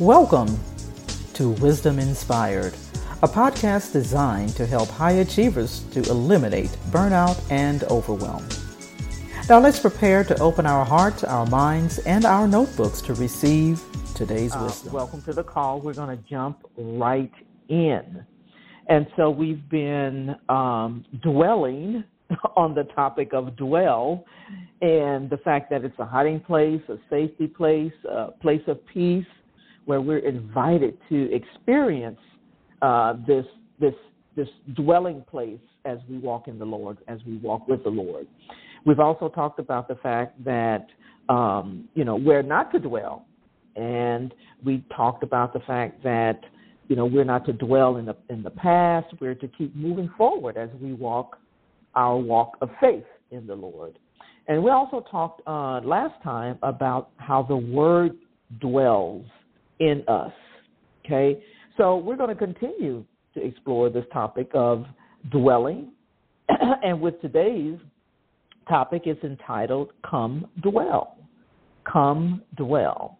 Welcome to Wisdom Inspired, a podcast designed to help high achievers to eliminate burnout and overwhelm. Now let's prepare to open our hearts, our minds, and our notebooks to receive today's uh, wisdom. Welcome to the call. We're going to jump right in. And so we've been um, dwelling on the topic of dwell and the fact that it's a hiding place, a safety place, a place of peace where we're invited to experience uh, this this this dwelling place as we walk in the Lord, as we walk with the Lord. We've also talked about the fact that um, you know where not to dwell, and we talked about the fact that you know we're not to dwell in the in the past. We're to keep moving forward as we walk our walk of faith in the Lord. And we also talked uh, last time about how the Word dwells in us. Okay, so we're going to continue to explore this topic of dwelling, and with today's topic is entitled "Come Dwell." Come dwell.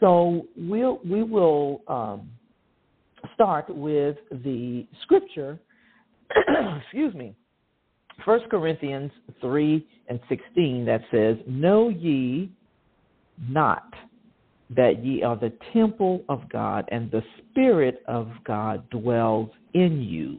So we'll we will um, start with the scripture. excuse me. 1 Corinthians 3 and 16 that says, Know ye not that ye are the temple of God, and the Spirit of God dwells in you.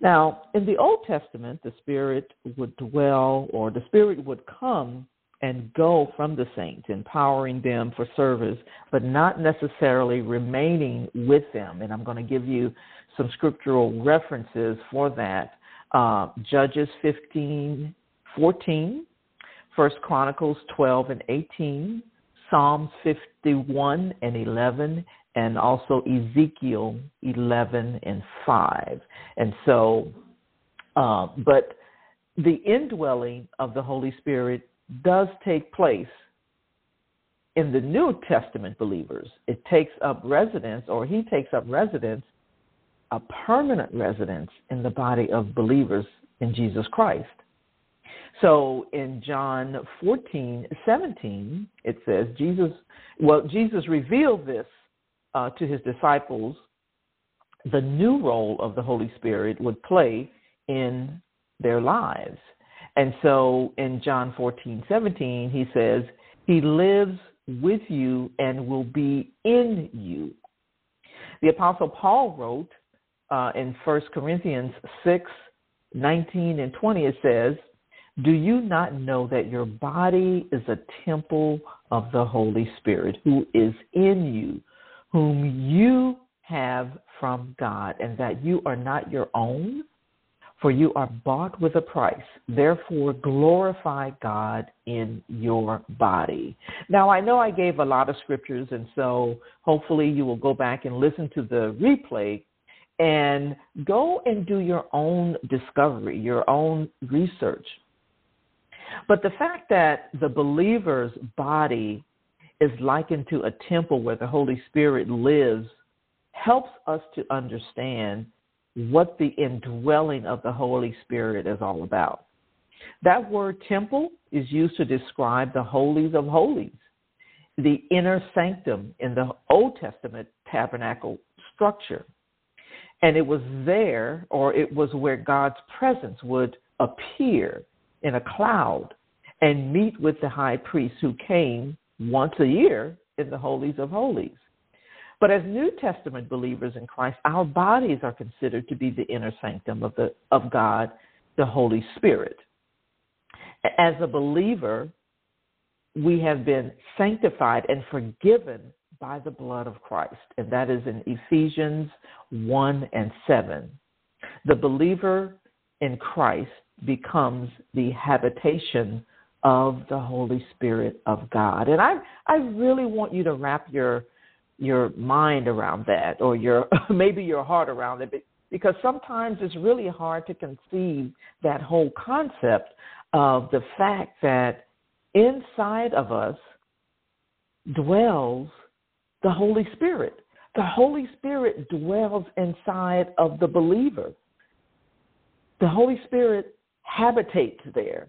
Now, in the Old Testament, the Spirit would dwell, or the Spirit would come and go from the saints, empowering them for service, but not necessarily remaining with them. And I'm going to give you some scriptural references for that uh, Judges 15, 14, First Chronicles 12 and 18, Psalms 51 and 11, and also Ezekiel 11 and 5. And so, uh, but the indwelling of the Holy Spirit does take place in the New Testament believers. It takes up residence, or he takes up residence a permanent residence in the body of believers in Jesus Christ. So in John 14, 17, it says, Jesus, well, Jesus revealed this uh, to his disciples, the new role of the Holy Spirit would play in their lives. And so in John 14, 17, he says, He lives with you and will be in you. The Apostle Paul wrote uh, in 1 Corinthians 6 19 and 20, it says, Do you not know that your body is a temple of the Holy Spirit who is in you, whom you have from God, and that you are not your own? For you are bought with a price. Therefore, glorify God in your body. Now, I know I gave a lot of scriptures, and so hopefully you will go back and listen to the replay and go and do your own discovery, your own research. But the fact that the believer's body is likened to a temple where the Holy Spirit lives helps us to understand what the indwelling of the Holy Spirit is all about. That word temple is used to describe the holies of holies, the inner sanctum in the Old Testament tabernacle structure. And it was there, or it was where God's presence would appear in a cloud and meet with the high priest who came once a year in the holies of holies. But as New Testament believers in Christ, our bodies are considered to be the inner sanctum of the of God, the Holy Spirit. As a believer, we have been sanctified and forgiven by the blood of Christ, and that is in Ephesians 1 and 7. The believer in Christ becomes the habitation of the Holy Spirit of God. And I I really want you to wrap your your mind around that or your maybe your heart around it because sometimes it's really hard to conceive that whole concept of the fact that inside of us dwells the Holy Spirit. The Holy Spirit dwells inside of the believer. The Holy Spirit habitates there.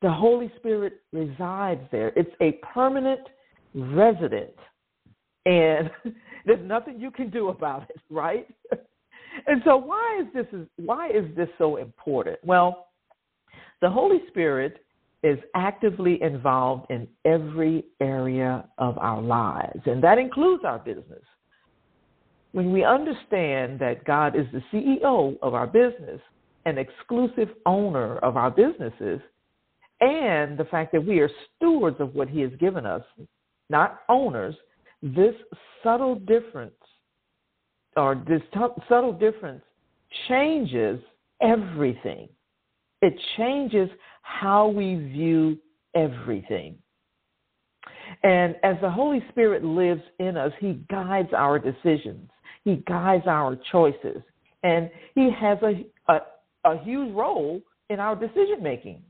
The Holy Spirit resides there. It's a permanent resident and there's nothing you can do about it, right? and so why is this why is this so important? Well, the Holy Spirit is actively involved in every area of our lives, and that includes our business. When we understand that God is the CEO of our business, an exclusive owner of our businesses, and the fact that we are stewards of what He has given us, not owners, this subtle difference or this t- subtle difference changes everything. It changes how we view everything. And as the Holy Spirit lives in us, He guides our decisions, He guides our choices, and He has a, a, a huge role in our decision making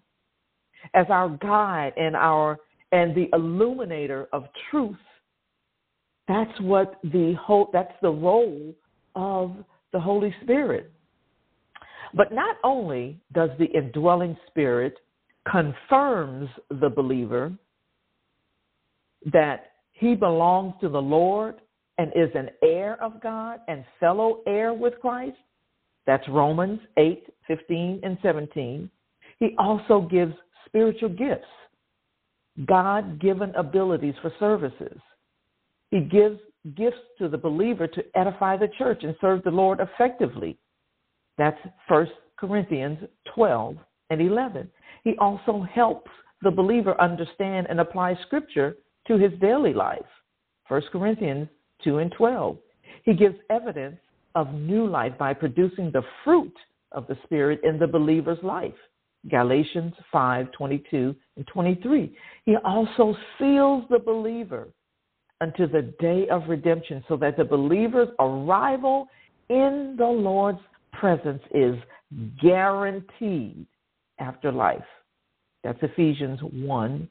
as our guide and our and the illuminator of truth. That's what the whole that's the role of the Holy Spirit. But not only does the indwelling spirit confirms the believer that he belongs to the Lord and is an heir of God and fellow heir with Christ. That's Romans 8, 15, and 17. He also gives spiritual gifts, God given abilities for services. He gives gifts to the believer to edify the church and serve the Lord effectively. That's 1 Corinthians 12 and 11. He also helps the believer understand and apply Scripture to his daily life. 1 Corinthians 2 and 12. He gives evidence of new life by producing the fruit of the Spirit in the believer's life. Galatians 5 22 and 23. He also seals the believer unto the day of redemption so that the believer's arrival in the Lord's presence is guaranteed after life. That's Ephesians 1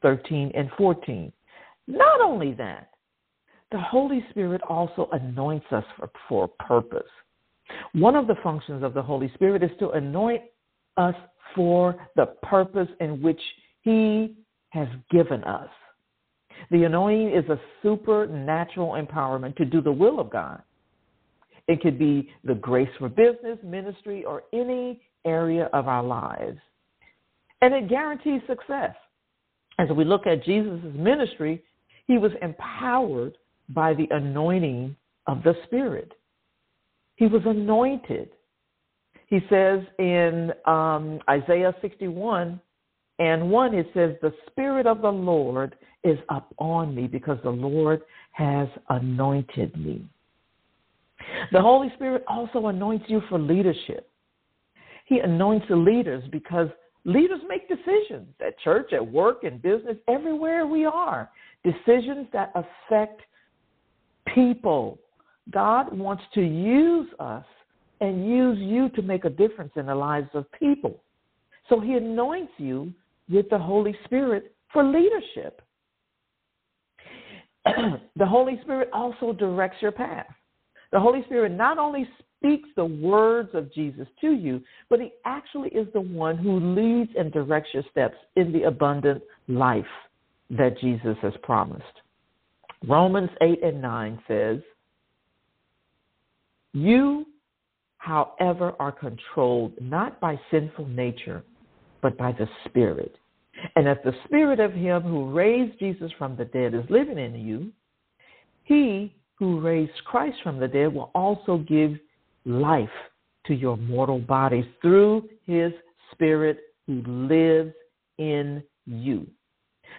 13 and 14. Not only that, the Holy Spirit also anoints us for, for a purpose. One of the functions of the Holy Spirit is to anoint us for the purpose in which He has given us. The anointing is a supernatural empowerment to do the will of God. It could be the grace for business, ministry, or any area of our lives. And it guarantees success. As we look at Jesus' ministry, he was empowered by the anointing of the Spirit. He was anointed. He says in um, Isaiah 61 and 1, it says, The Spirit of the Lord is upon me because the Lord has anointed me. The Holy Spirit also anoints you for leadership. He anoints the leaders because leaders make decisions at church, at work, in business, everywhere we are. Decisions that affect people. God wants to use us and use you to make a difference in the lives of people. So he anoints you with the Holy Spirit for leadership. the Holy Spirit also directs your path. The Holy Spirit not only speaks the words of Jesus to you, but he actually is the one who leads and directs your steps in the abundant life that Jesus has promised. Romans 8 and 9 says, You, however, are controlled not by sinful nature, but by the Spirit. And if the Spirit of Him who raised Jesus from the dead is living in you, He who raised Christ from the dead will also give life to your mortal bodies through His Spirit who lives in you.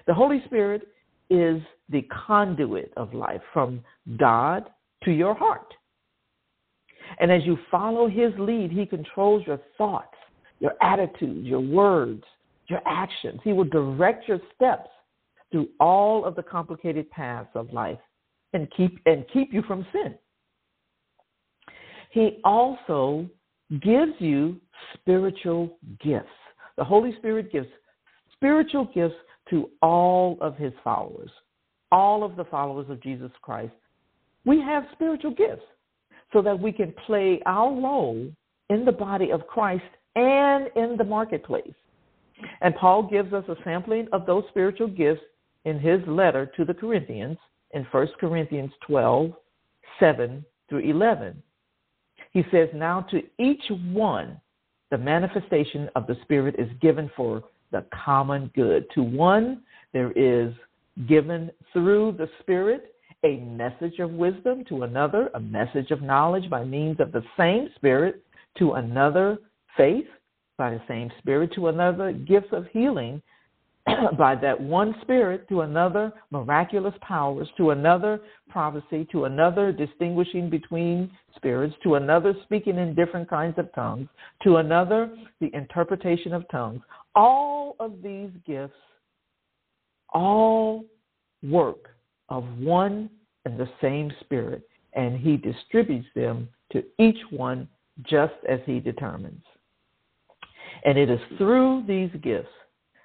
The Holy Spirit is the conduit of life from God to your heart. And as you follow his lead, he controls your thoughts, your attitudes, your words, your actions. He will direct your steps through all of the complicated paths of life and keep and keep you from sin. He also gives you spiritual gifts. The Holy Spirit gives spiritual gifts to all of his followers, all of the followers of Jesus Christ. We have spiritual gifts so that we can play our role in the body of Christ and in the marketplace. And Paul gives us a sampling of those spiritual gifts in his letter to the Corinthians in 1 Corinthians 12, 7 through 11. He says, Now to each one, the manifestation of the Spirit is given for the common good. To one, there is given through the Spirit a message of wisdom, to another, a message of knowledge by means of the same Spirit, to another, faith by the same Spirit, to another, gifts of healing by that one Spirit, to another, miraculous powers, to another, prophecy, to another, distinguishing between spirits, to another, speaking in different kinds of tongues, to another, the interpretation of tongues. All of these gifts, all work of one and the same Spirit, and He distributes them to each one just as He determines. And it is through these gifts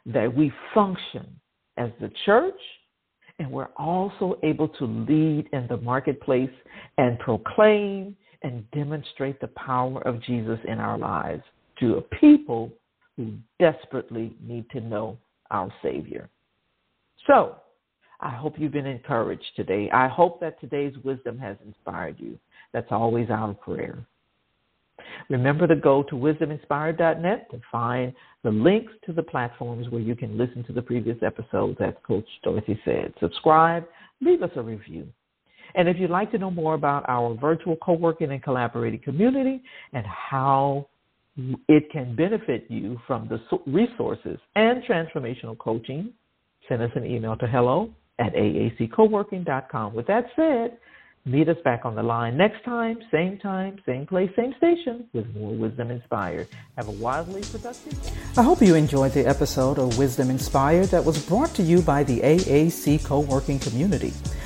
that we function as the church, and we're also able to lead in the marketplace and proclaim and demonstrate the power of Jesus in our lives to a people who desperately need to know our Savior. So, I hope you've been encouraged today. I hope that today's wisdom has inspired you. That's always our prayer. Remember to go to wisdominspired.net to find the links to the platforms where you can listen to the previous episodes, as Coach Dorothy said. Subscribe, leave us a review. And if you'd like to know more about our virtual co working and collaborating community and how it can benefit you from the resources and transformational coaching, send us an email to hello at aaccoworking.com. With that said, meet us back on the line next time, same time, same place, same station, with more Wisdom Inspired. Have a wildly productive day. I hope you enjoyed the episode of Wisdom Inspired that was brought to you by the AAC Co-working Community,